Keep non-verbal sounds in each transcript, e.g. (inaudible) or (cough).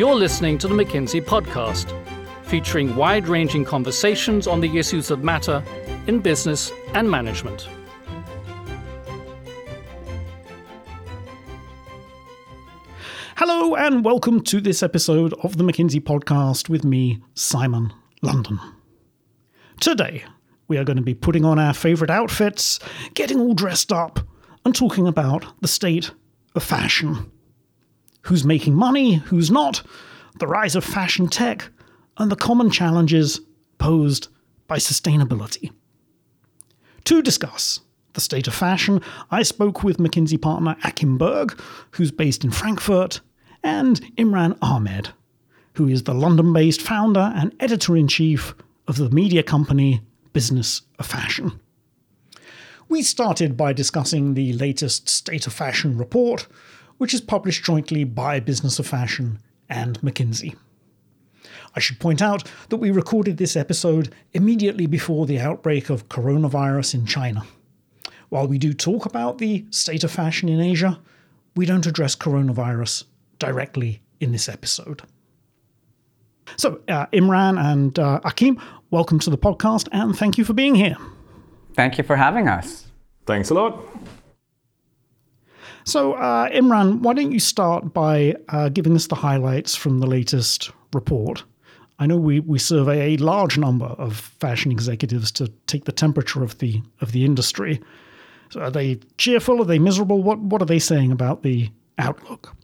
You're listening to the McKinsey Podcast, featuring wide ranging conversations on the issues that matter in business and management. Hello, and welcome to this episode of the McKinsey Podcast with me, Simon London. Today, we are going to be putting on our favourite outfits, getting all dressed up, and talking about the state of fashion. Who's making money, who's not, the rise of fashion tech, and the common challenges posed by sustainability. To discuss the state of fashion, I spoke with McKinsey partner Achim Berg, who's based in Frankfurt, and Imran Ahmed, who is the London based founder and editor in chief of the media company Business of Fashion. We started by discussing the latest State of Fashion report, which is published jointly by Business of Fashion and McKinsey. I should point out that we recorded this episode immediately before the outbreak of coronavirus in China. While we do talk about the state of fashion in Asia, we don't address coronavirus directly in this episode. So, uh, Imran and uh, Achim, welcome to the podcast and thank you for being here. Thank you for having us. Thanks a lot. So, uh, Imran, why don't you start by uh, giving us the highlights from the latest report? I know we, we survey a large number of fashion executives to take the temperature of the of the industry. So are they cheerful? Are they miserable? What what are they saying about the outlook?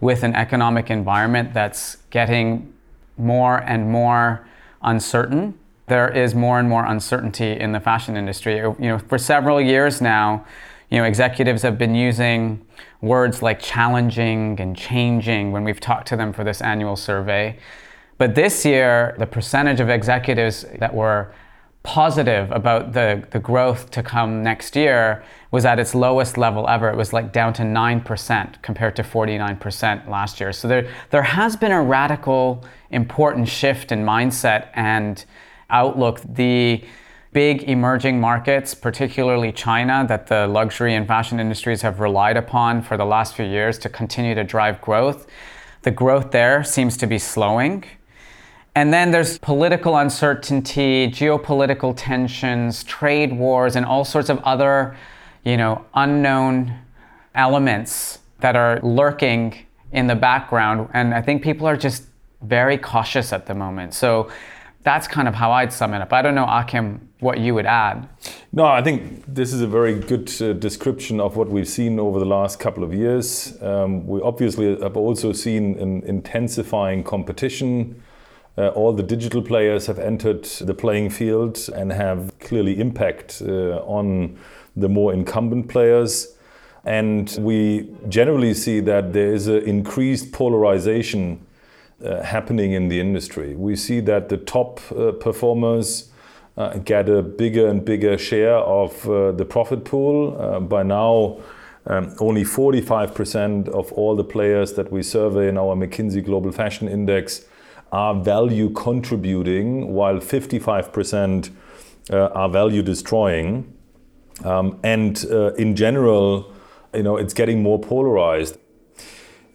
With an economic environment that's getting more and more uncertain, there is more and more uncertainty in the fashion industry. You know, for several years now, you know, executives have been using words like challenging and changing when we've talked to them for this annual survey. But this year, the percentage of executives that were positive about the, the growth to come next year was at its lowest level ever. It was like down to 9% compared to 49% last year. So there, there has been a radical, important shift in mindset and outlook. The big emerging markets, particularly China, that the luxury and fashion industries have relied upon for the last few years to continue to drive growth, the growth there seems to be slowing. And then there's political uncertainty, geopolitical tensions, trade wars, and all sorts of other, you know, unknown elements that are lurking in the background. And I think people are just very cautious at the moment. So that's kind of how I'd sum it up. I don't know, Achim, what you would add. No, I think this is a very good uh, description of what we've seen over the last couple of years. Um, we obviously have also seen an intensifying competition. Uh, all the digital players have entered the playing field and have clearly impact uh, on the more incumbent players. And we generally see that there is an increased polarization uh, happening in the industry. We see that the top uh, performers uh, get a bigger and bigger share of uh, the profit pool. Uh, by now, um, only 45% of all the players that we survey in our McKinsey Global Fashion Index are value contributing, while 55% uh, are value destroying. Um, and in general, you know, it's getting more polarized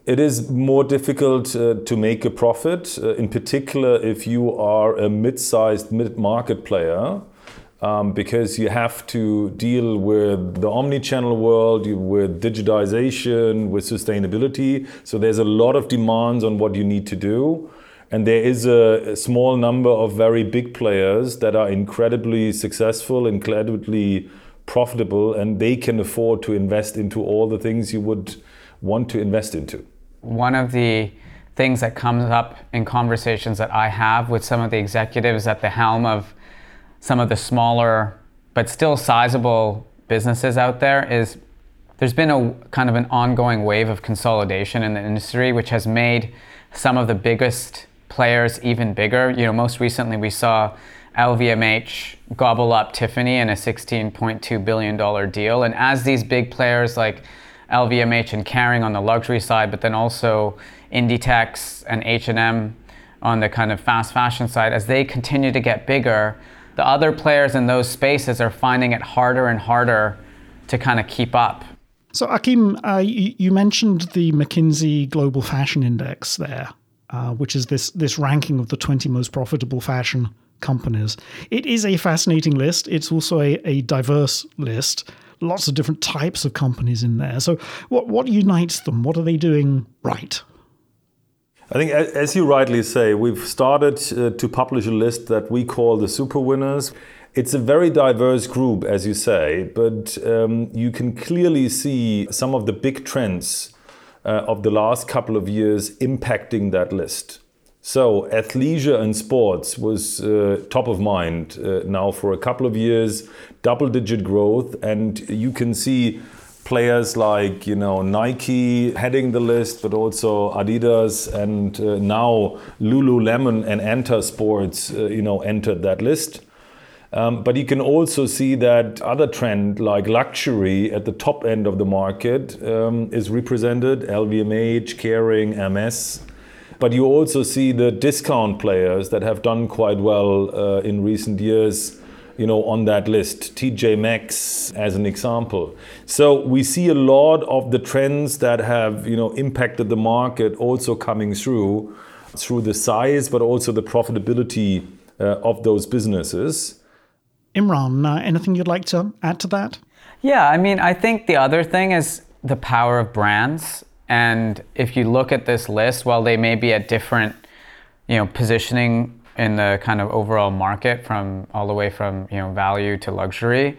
it is more difficult uh, to make a profit, uh, in particular if you are a mid-sized mid-market player, um, because you have to deal with the omni-channel world, with digitization, with sustainability. So there's a lot of demands on what you need to do. And there is a, a small number of very big players that are incredibly successful, incredibly profitable, and they can afford to invest into all the things you would want to invest into one of the things that comes up in conversations that I have with some of the executives at the helm of some of the smaller but still sizable businesses out there is there's been a kind of an ongoing wave of consolidation in the industry which has made some of the biggest players even bigger. You know, most recently we saw LVMH gobble up Tiffany in a $16.2 billion deal. And as these big players like LVMH and Kering on the luxury side, but then also Inditex and H&M on the kind of fast fashion side, as they continue to get bigger, the other players in those spaces are finding it harder and harder to kind of keep up. So, Achim, uh, you, you, mentioned the McKinsey Global Fashion Index there, uh, which is this this ranking of the 20 most profitable fashion companies. It is a fascinating list. It's also a, a diverse list. Lots of different types of companies in there. So, what what unites them? What are they doing right? I think, as you rightly say, we've started uh, to publish a list that we call the super winners. It's a very diverse group, as you say, but um, you can clearly see some of the big trends uh, of the last couple of years impacting that list. So, athleisure and sports was uh, top of mind uh, now for a couple of years, double digit growth, and you can see players like you know Nike heading the list, but also Adidas and uh, now Lululemon and Anta Sports, uh, you know, entered that list. Um, but you can also see that other trend like luxury at the top end of the market um, is represented: LVMH, Kering, Hermes. But you also see the discount players that have done quite well uh, in recent years you know, on that list. TJ Maxx as an example. So we see a lot of the trends that have, you know, impacted the market also coming through through the size, but also the profitability uh, of those businesses. Imran, uh, anything you'd like to add to that? Yeah, I mean, I think the other thing is the power of brands. And if you look at this list, while they may be at different, you know, positioning in the kind of overall market from all the way from you know value to luxury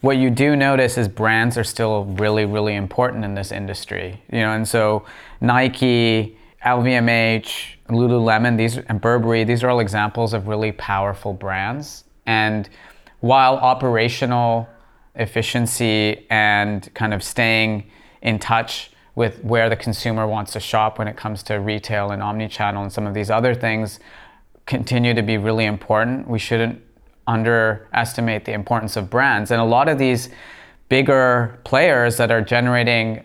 what you do notice is brands are still really really important in this industry you know? And so nike lvmh lululemon these and burberry these are all examples of really powerful brands. And while operational efficiency and kind of staying in touch with where the consumer wants to shop when it comes to retail and omni-channel and some of these other things continue to be really important. We shouldn't underestimate the importance of brands. And a lot of these bigger players that are generating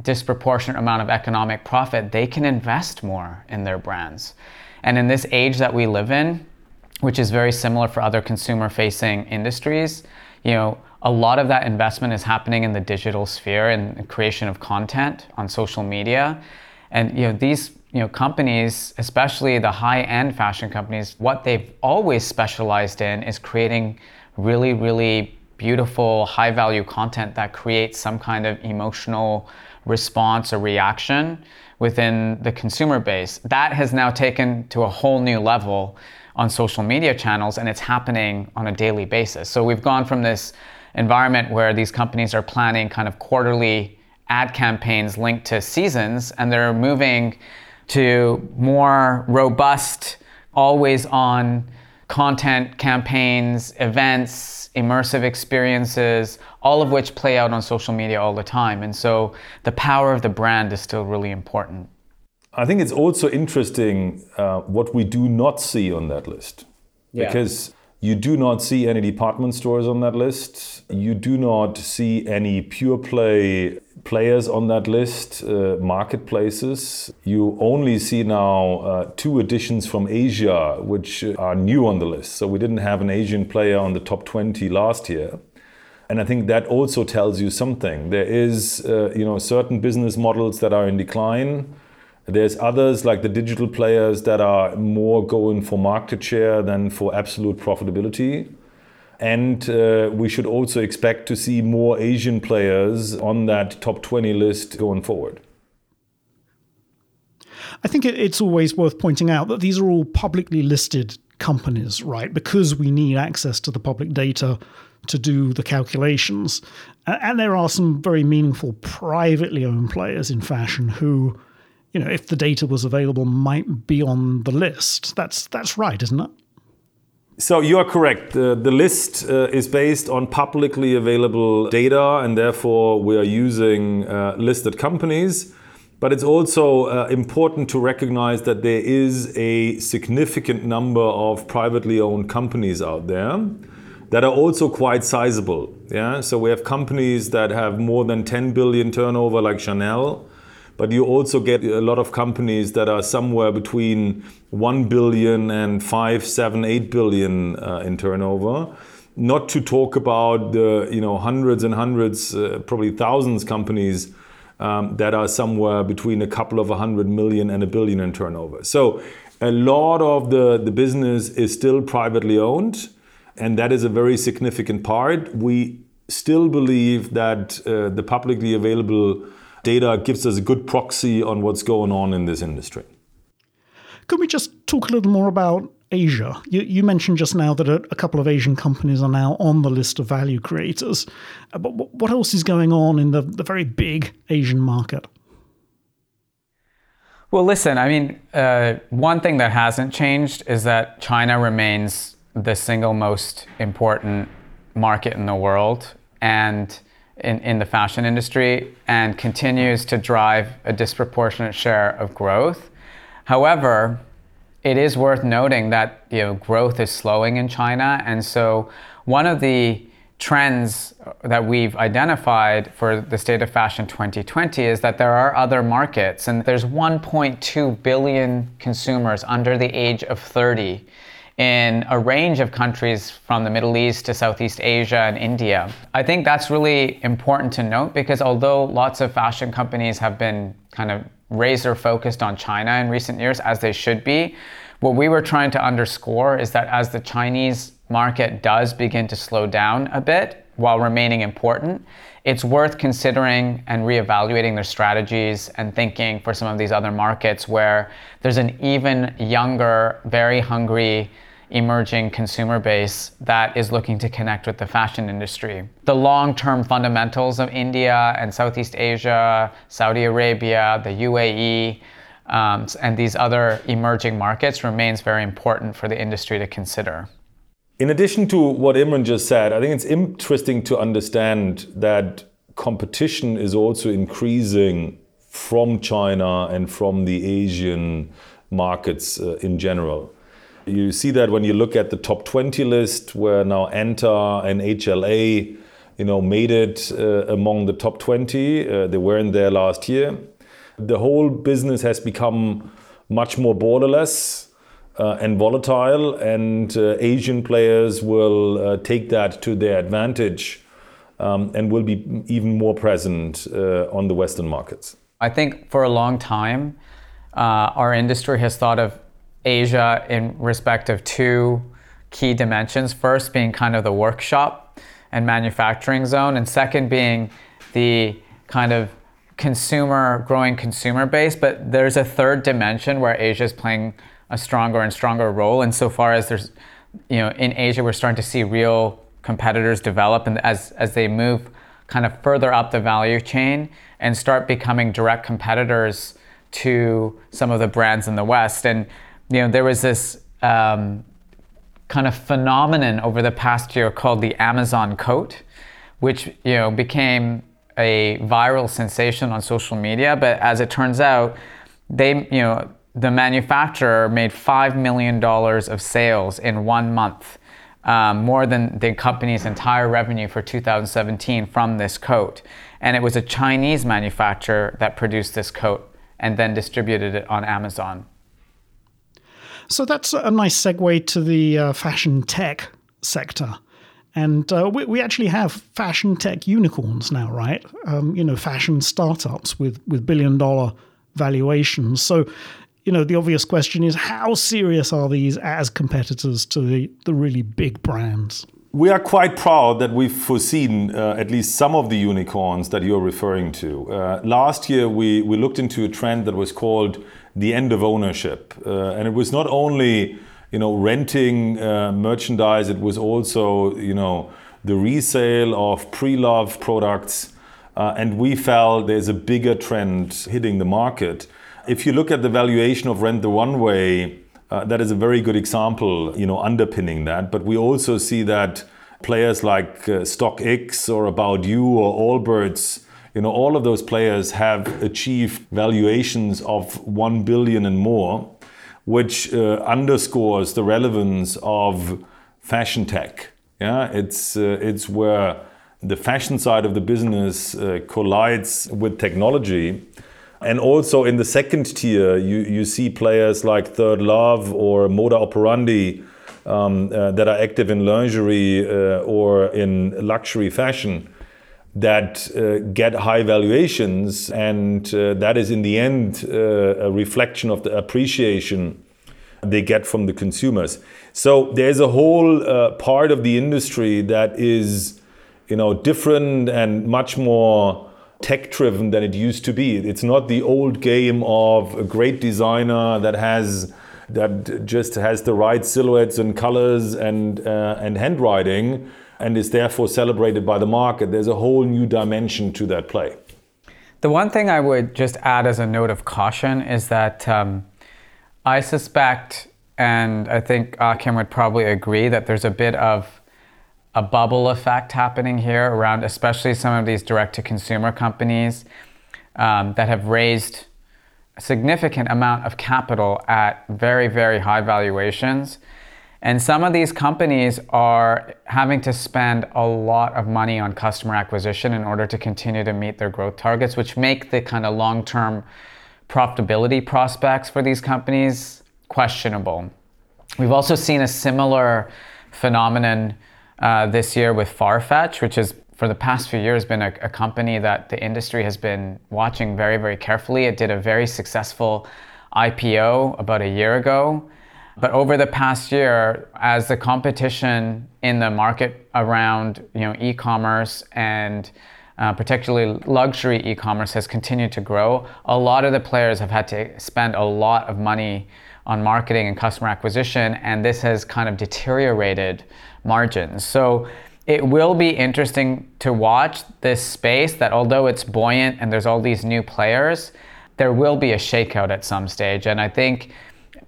disproportionate amount of economic profit, they can invest more in their brands. And in this age that we live in, which is very similar for other consumer facing industries, you know, a lot of that investment is happening in the digital sphere and creation of content on social media. And you know, these you know, companies, especially the high-end fashion companies, what they've always specialized in is creating really, really beautiful, high-value content that creates some kind of emotional response or reaction within the consumer base. That has now taken to a whole new level on social media channels, and it's happening on a daily basis. So we've gone from this environment where these companies are planning kind of quarterly ad campaigns linked to seasons, and they're moving to more robust, always on content campaigns, events, immersive experiences, all of which play out on social media all the time. And so the power of the brand is still really important. I think it's also interesting uh, what we do not see on that list. Yeah. Because you do not see any department stores on that list. You do not see any pure play players on that list, uh, marketplaces. You only see now uh, two additions from Asia, which are new on the list. So we didn't have an Asian player on the top 20 last year. And I think that also tells you something. There is, uh, you know, certain business models that are in decline. There's others like the digital players that are more going for market share than for absolute profitability. And uh, we should also expect to see more Asian players on that top 20 list going forward. I think it's always worth pointing out that these are all publicly listed companies, right? Because we need access to the public data to do the calculations. And there are some very meaningful privately owned players in fashion who, you know, if the data was available, might be on the list. That's that's right, isn't it? So you are correct. The, the list uh, is based on publicly available data, and therefore we are using uh, listed companies. But it's also uh, important to recognize that there is a significant number of privately owned companies out there that are also quite sizable. Yeah, so we have companies that have more than 10 billion turnover, like Chanel but you also get a lot of companies that are somewhere between 1 billion and 5, 7, 8 billion uh, in turnover. not to talk about the you know hundreds and hundreds, uh, probably thousands companies um, that are somewhere between a couple of a hundred million and a billion in turnover. So a lot of the, the business is still privately owned, and that is a very significant part. We still believe that uh, the publicly available data gives us a good proxy on what's going on in this industry. Could we just talk a little more about Asia? You, you mentioned just now that a, a, couple of Asian companies are now on the list of value creators. Uh, but what else is going on in the, the very big Asian market? Well, listen, I mean, uh, one thing that hasn't changed is that China remains the single most important market in the world and in, in the fashion industry and continues to drive a disproportionate share of growth. However, it is worth noting that you know growth is slowing in China, and so one of the trends that we've identified for the State of Fashion 2020 is that there are other markets, and there's 1.2 billion consumers under the age of 30 in a range of countries from the Middle East to Southeast Asia and India. I think that's really important to note because although lots of fashion companies have been kind of razor focused on China in recent years, as they should be, what we were trying to underscore is that as the Chinese market does begin to slow down a bit while remaining important, it's worth considering and reevaluating their strategies and thinking for some of these other markets where there's an even younger, very hungry, emerging consumer base that is looking to connect with the fashion industry. The long term fundamentals of India and Southeast Asia, Saudi Arabia, the UAE, um, and these other emerging markets remains very important for the industry to consider. In addition to what Imran just said, I think it's interesting to understand that competition is also increasing from China and from the Asian markets uh, in general. You see that when you look at the top 20 list, where now ANTA and HLA, you know, made it uh, among the top 20. Uh, they weren't there last year. The whole business has become much more borderless uh, and volatile, and uh, Asian players will uh, take that to their advantage um, and will be even more present uh, on the Western markets. I think for a long time, our industry has thought of Asia in respect of two key dimensions. First, being kind of the workshop and manufacturing zone, and second, being the kind of consumer, growing consumer base. But there's a third dimension where Asia is playing a stronger and stronger role insofar as there's, you know, in Asia we're starting to see real competitors develop and as, as they move kind of further up the value chain and start becoming direct competitors to some of the brands in the West. And, you know, there was this um, kind of phenomenon over the past year called the Amazon coat, which, you know, became a viral sensation on social media. But as it turns out, they, you know, the manufacturer made $5 million of sales in one month, um, more than the company's entire revenue for 2017 from this coat. And it was a Chinese manufacturer that produced this coat and then distributed it on Amazon. So that's a nice segue to the uh, fashion tech sector. And uh, we, we, actually have fashion tech unicorns now, right? Um, you know, fashion startups with, with billion dollar valuations. So you know, the obvious question is how serious are these as competitors to the, the really big brands? We are quite proud that we've foreseen uh, at least some of the unicorns that you're referring to. Uh, last year, we, we looked into a trend that was called the end of ownership. Uh, and it was not only, you know, renting uh, merchandise, it was also, you know, the resale of pre-loved products. Uh, and we felt there's a bigger trend hitting the market if you look at the valuation of Rent the Runway, uh, that is a very good example, you know, underpinning that. But we also see that players like uh, StockX or About You or Allbirds, you know, all of those players have achieved valuations of 1 billion and more, which uh, underscores the relevance of fashion tech. Yeah, it's uh, it's where the fashion side of the business uh, collides with technology and also in the second tier, you, you see players like Third Love or Moda Operandi um, uh, that are active in lingerie uh, or in luxury fashion that uh, get high valuations, and uh, that is in the end uh, a reflection of the appreciation they get from the consumers. So there's a whole uh, part of the industry that is, you know, different and much more tech driven than it used to be. It's not the old game of a great designer that has that just has the right silhouettes and colors and uh, and handwriting and is therefore celebrated by the market. There's a whole new dimension to that play. The one thing I would just add as a note of caution is that um, I suspect, and I think Achim would probably agree, that there's a bit of a bubble effect happening here around, especially some of these direct to consumer companies um, that have raised a significant amount of capital at very, very high valuations. And some of these companies are having to spend a lot of money on customer acquisition in order to continue to meet their growth targets, which make the kind of long term profitability prospects for these companies questionable. We've also seen a similar phenomenon uh, this year with Farfetch, which is for the past few years been a, a, company that the industry has been watching very, very carefully. It did a very successful IPO about a year ago. But over the past year, as the competition in the market around you know e-commerce and uh, particularly luxury e-commerce has continued to grow, a lot of the players have had to spend a lot of money on marketing and customer acquisition, and this has kind of deteriorated margins. So it will be interesting to watch this space that although it's buoyant and there's all these new players, there will be a shakeout at some stage. And I think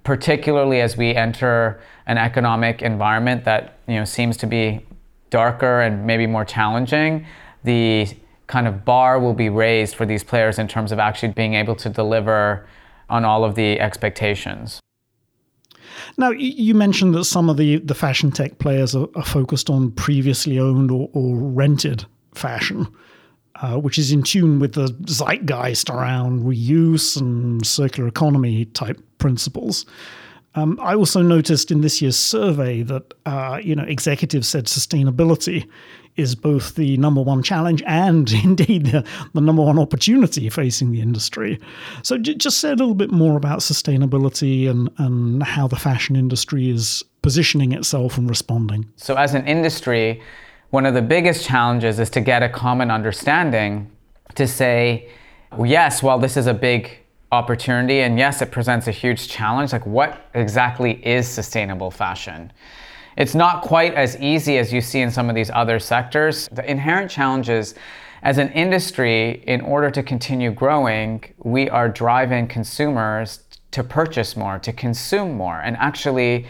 particularly as we enter an economic environment that you know seems to be darker and maybe more challenging, the kind of bar will be raised for these players in terms of actually being able to deliver on all of the expectations. Now, you mentioned that some of the, the fashion tech players are, are focused on previously owned or, or rented fashion uh, which is in tune with the zeitgeist around reuse and circular economy type principles. Um, I also noticed in this year's survey that uh, you know executives said sustainability is both the number one challenge and (laughs) indeed the, the number one opportunity facing the industry. So j- just say a little bit more about sustainability and, and how the fashion industry is positioning itself and responding. So as an industry, one of the biggest challenges is to get a common understanding to say, yes, well, this is a big opportunity, and yes, it presents a huge challenge. Like, what exactly is sustainable fashion? It's not quite as easy as you see in some of these other sectors. The inherent challenges as an industry, in order to continue growing, we are driving consumers to purchase more, to consume more, and actually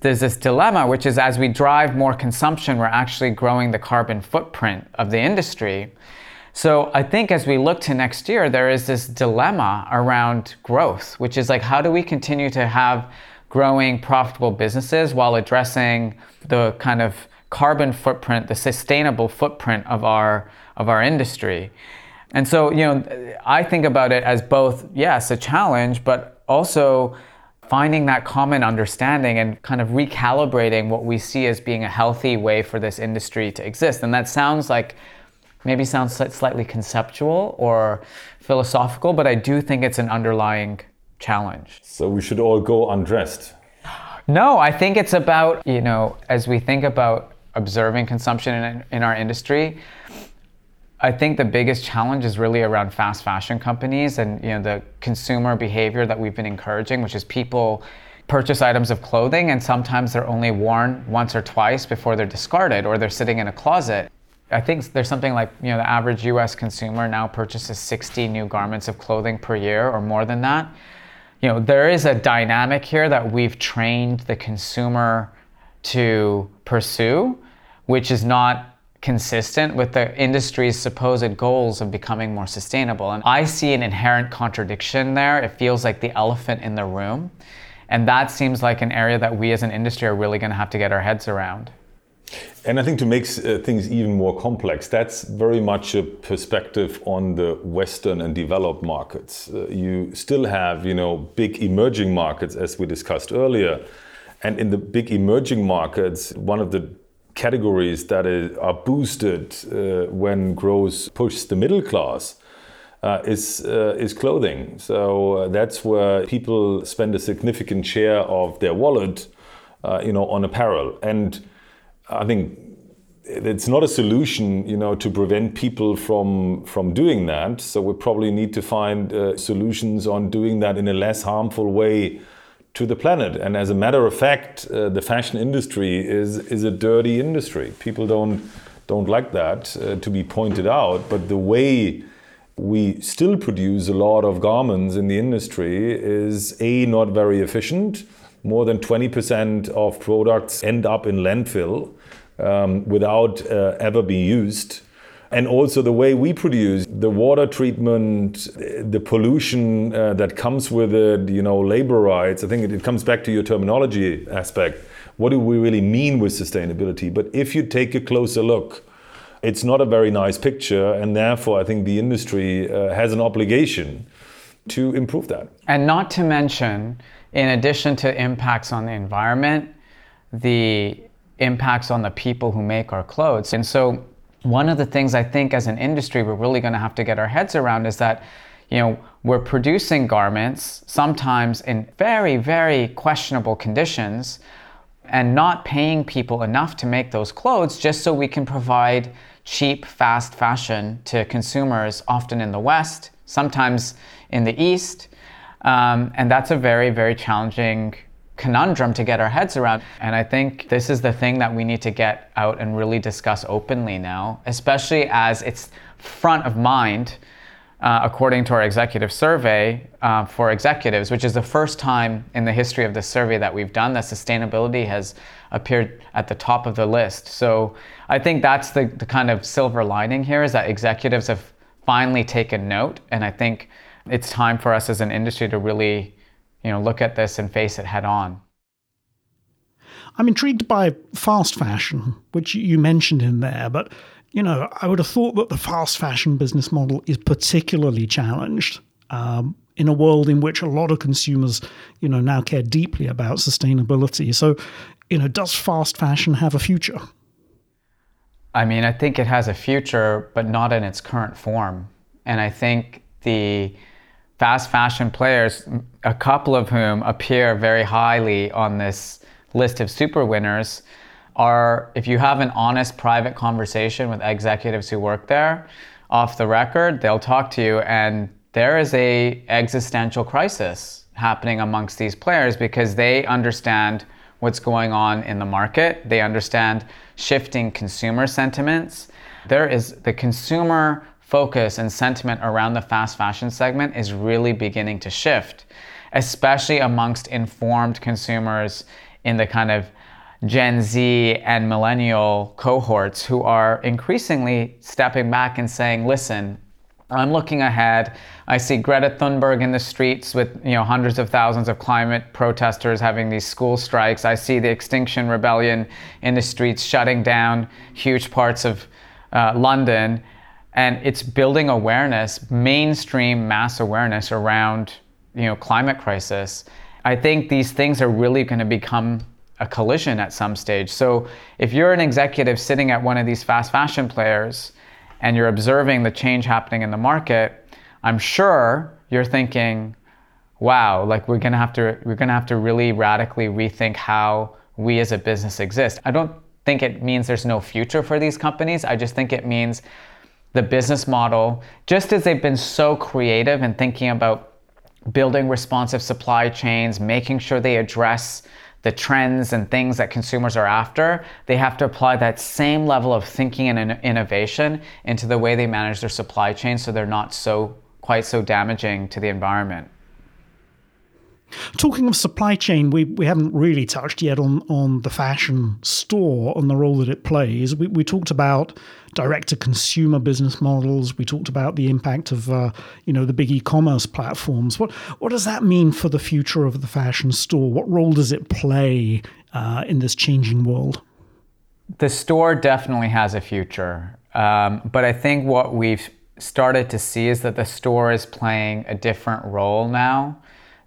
there's this dilemma, which is as we drive more consumption, we're actually growing the carbon footprint of the industry. So I think as we look to next year, there is this dilemma around growth, which is like, how do we continue to have growing profitable businesses while addressing the kind of carbon footprint, the sustainable footprint of our of our industry? And so, you know, I think about it as both, yes, a challenge, but also finding that common understanding and kind of recalibrating what we see as being a healthy way for this industry to exist. And that sounds like maybe sounds slightly conceptual or philosophical, but I do think it's an underlying challenge. So we should all go undressed. No, I think it's about, you know, as we think about observing consumption in, in our industry, I think the biggest challenge is really around fast fashion companies and you know the consumer behavior that we've been encouraging, which is people purchase items of clothing and sometimes they're only worn once or twice before they're discarded or they're sitting in a closet. I think there's something like, you know, the average US consumer now purchases 60 new garments of clothing per year or more than that. You know, there is a dynamic here that we've trained the consumer to pursue, which is not consistent with the industry's supposed goals of becoming more sustainable. And I see an inherent contradiction there. It feels like the elephant in the room. And that seems like an area that we as an industry are really going to have to get our heads around. And I think to make uh, things even more complex, that's very much a perspective on the Western and developed markets. Uh, you still have, you know, big emerging markets, as we discussed earlier, And in the big emerging markets, one of the categories that are boosted uh, when growth pushes the middle class uh, is uh, is clothing. So uh, that's where people spend a significant share of their wallet, uh, you know, on apparel. And I think it's not a solution, you know, to prevent people from from doing that. So we probably need to find uh, solutions on doing that in a less harmful way to the planet. And as a matter of fact, uh, the fashion industry is is a dirty industry. People don't don't like that uh, to be pointed out. But the way we still produce a lot of garments in the industry is a not very efficient. More than 20% of products end up in landfill um, without uh, ever being used. And also the way we produce the water treatment, the pollution uh, that comes with it, you know, labor rights. I think it, it comes back to your terminology aspect. What do we really mean with sustainability? But if you take a closer look, it's not a very nice picture, and therefore I think the industry uh, has an obligation to improve that. And not to mention, in addition to impacts on the environment, the impacts on the people who make our clothes. And so, one of the things I think as an industry we're really going to have to get our heads around is that, you know, we're producing garments sometimes in very, very questionable conditions and not paying people enough to make those clothes just so we can provide cheap, fast fashion to consumers, often in the West, sometimes in the East. Um, and that's a very, very challenging conundrum to get our heads around. And I think this is the thing that we need to get out and really discuss openly now, especially as it's front of mind. Uh, according to our executive survey uh, for executives, which is the first time in the history of the survey that we've done that sustainability has appeared at the top of the list. So I think that's the, the kind of silver lining here is that executives have finally taken note. And I think it's time for us as an industry to really you know, look at this and face it head on. I'm intrigued by fast fashion, which you mentioned in there, but you know, I would have thought that the fast fashion business model is particularly challenged um, in a world in which a lot of consumers, you know, now care deeply about sustainability. So, you know, does fast fashion have a future? I mean, I think it has a future, but not in its current form. And I think the fast fashion players, a couple of whom appear very highly on this list of super winners, are if you have an honest private conversation with executives who work there off the record, they'll talk to you and there is a existential crisis happening amongst these players because they understand what's going on in the market. They understand shifting consumer sentiments. There is the consumer focus and sentiment around the fast fashion segment is really beginning to shift, especially amongst informed consumers in the kind of Gen Z and millennial cohorts who are increasingly stepping back and saying, listen, I'm looking ahead. I see Greta Thunberg in the streets with you know hundreds of thousands of climate protesters having these school strikes. I see the Extinction Rebellion in the streets shutting down huge parts of uh, London and it's building awareness, mainstream mass awareness around you know climate crisis. I think these things are really going to become a collision at some stage. So if you're an executive sitting at one of these fast fashion players and you're observing the change happening in the market, I'm sure you're thinking, wow, like we're going to have to we're going to have to really radically rethink how we as a business exist. I don't think it means there's no future for these companies. I just think it means the business model, just as they've been so creative in thinking about building responsive supply chains, making sure they address the trends and things that consumers are after, they have to apply that same level of thinking and innovation into the way they manage their supply chain so they're not so quite so damaging to the environment. Talking of supply chain, we, we haven't really touched yet on, on the fashion store, and the role that it plays. We, we talked about direct to consumer business models. We talked about the impact of uh, you know the big e-commerce platforms. What what does that mean for the future of the fashion store? What role does it play uh, in this changing world? The store definitely has a future, um, but I think what we've started to see is that the store is playing a different role now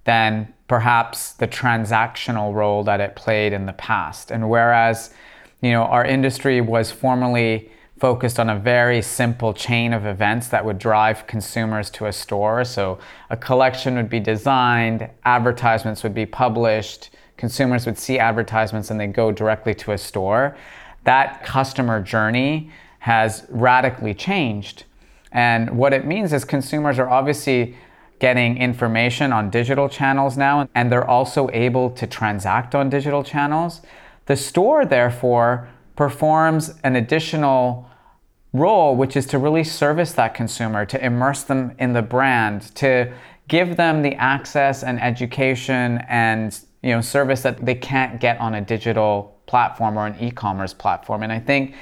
than perhaps the transactional role that it played in the past. And whereas, you know, our industry was formerly focused on a very simple chain of events that would drive consumers to a store. So a collection would be designed, advertisements would be published, consumers would see advertisements and they go directly to a store. That customer journey has radically changed. And what it means is consumers are obviously getting information on digital channels now, and they're also able to transact on digital channels. The store, therefore, performs an additional role, which is to really service that consumer, to immerse them in the brand, to give them the access and education and you know service that they can't get on a digital platform or an e-commerce platform. And I think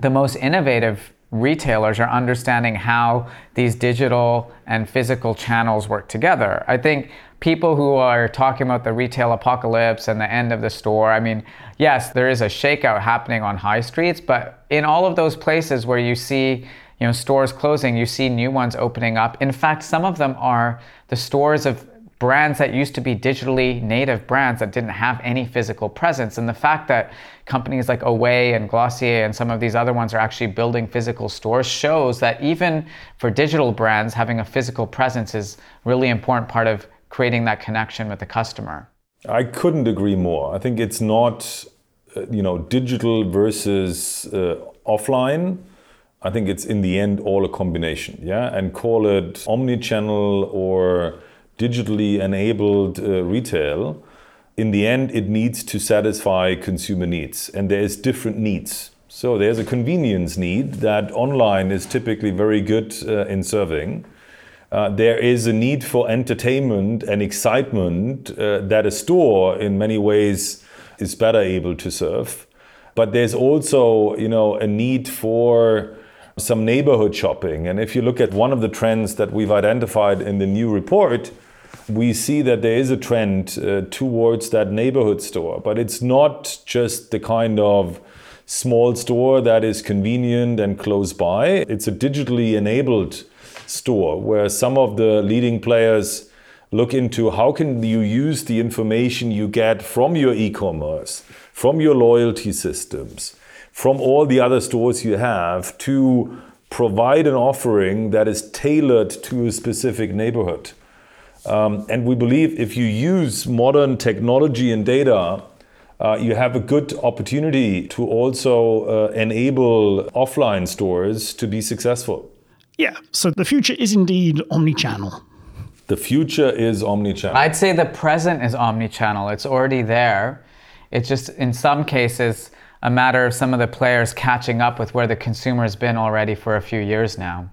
the most innovative retailers are understanding how these digital and physical channels work together. I think people who are talking about the retail apocalypse and the end of the store, I mean, yes, there is a shakeout happening on high streets, but in all of those places where you see you know stores closing, you see new ones opening up. In fact, some of them are the stores of brands that used to be digitally native brands that didn't have any physical presence. And the fact that companies like Away and Glossier and some of these other ones are actually building physical stores shows that even for digital brands, having a physical presence is really important part of creating that connection with the customer. I couldn't agree more. I think it's not, uh, you know, digital versus uh, offline. I think it's in the end all a combination, yeah, and call it omni-channel or digitally enabled uh, retail, in the end, it needs to satisfy consumer needs, and there's different needs. So there's a convenience need that online is typically very good uh, in serving. Uh, there is a need for entertainment and excitement uh, that a store, in many ways, is better able to serve. But there's also, you know, a need for some neighborhood shopping. And if you look at one of the trends that we've identified in the new report, we see that there is a trend uh, towards that neighborhood store, but it's not just the kind of small store that is convenient and close by. It's a digitally enabled store where some of the leading players look into how can you use the information you get from your e-commerce, from your loyalty systems, from all the other stores you have to provide an offering that is tailored to a specific neighborhood. Um, and we believe if you use modern technology and data, uh, you have a good opportunity to also uh, enable offline stores to be successful. Yeah, so the future is indeed omni-channel. The future is omni-channel. I'd say the present is omni-channel. It's already there. It's just in some cases a matter of some of the players catching up with where the consumer's been already for a few years now.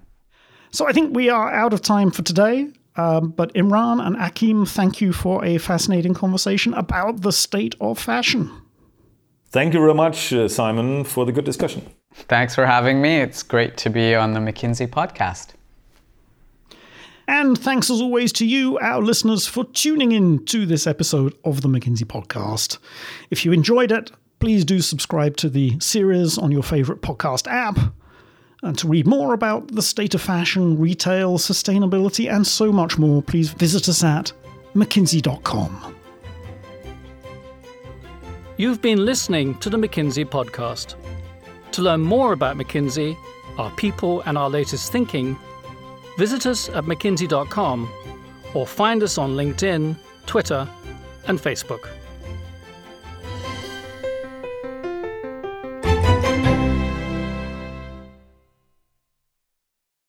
So I think we are out of time for today. Um, but Imran and Achim, thank you for a fascinating conversation about the state of fashion. Thank you very much, uh, Simon, for the good discussion. Thanks for having me. It's great to be on the McKinsey podcast. And thanks as always to you, our listeners, for tuning in to this episode of the McKinsey podcast. If you enjoyed it, please do subscribe to the series on your favorite podcast app. And to read more about the state of fashion, retail, sustainability, and so much more, please visit us at mckinsey.com. You've been listening to the McKinsey podcast. To learn more about McKinsey, our people, and our latest thinking, visit us at mckinsey.com or find us on LinkedIn, Twitter, and Facebook.